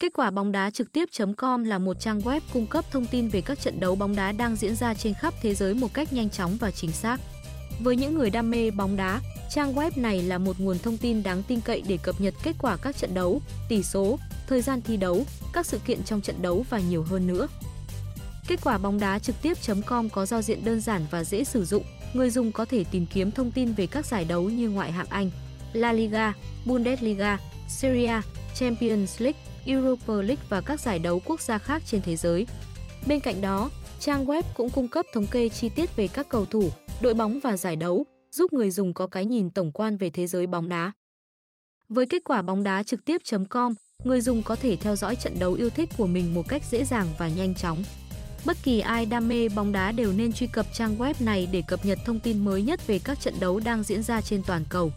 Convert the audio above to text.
Kết quả bóng đá trực tiếp.com là một trang web cung cấp thông tin về các trận đấu bóng đá đang diễn ra trên khắp thế giới một cách nhanh chóng và chính xác. Với những người đam mê bóng đá, trang web này là một nguồn thông tin đáng tin cậy để cập nhật kết quả các trận đấu, tỷ số, thời gian thi đấu, các sự kiện trong trận đấu và nhiều hơn nữa. Kết quả bóng đá trực tiếp.com có giao diện đơn giản và dễ sử dụng. Người dùng có thể tìm kiếm thông tin về các giải đấu như ngoại hạng Anh, La Liga, Bundesliga, Serie A, Champions League, Europa League và các giải đấu quốc gia khác trên thế giới. Bên cạnh đó, trang web cũng cung cấp thống kê chi tiết về các cầu thủ, đội bóng và giải đấu, giúp người dùng có cái nhìn tổng quan về thế giới bóng đá. Với kết quả bóng đá trực tiếp.com, người dùng có thể theo dõi trận đấu yêu thích của mình một cách dễ dàng và nhanh chóng. Bất kỳ ai đam mê bóng đá đều nên truy cập trang web này để cập nhật thông tin mới nhất về các trận đấu đang diễn ra trên toàn cầu.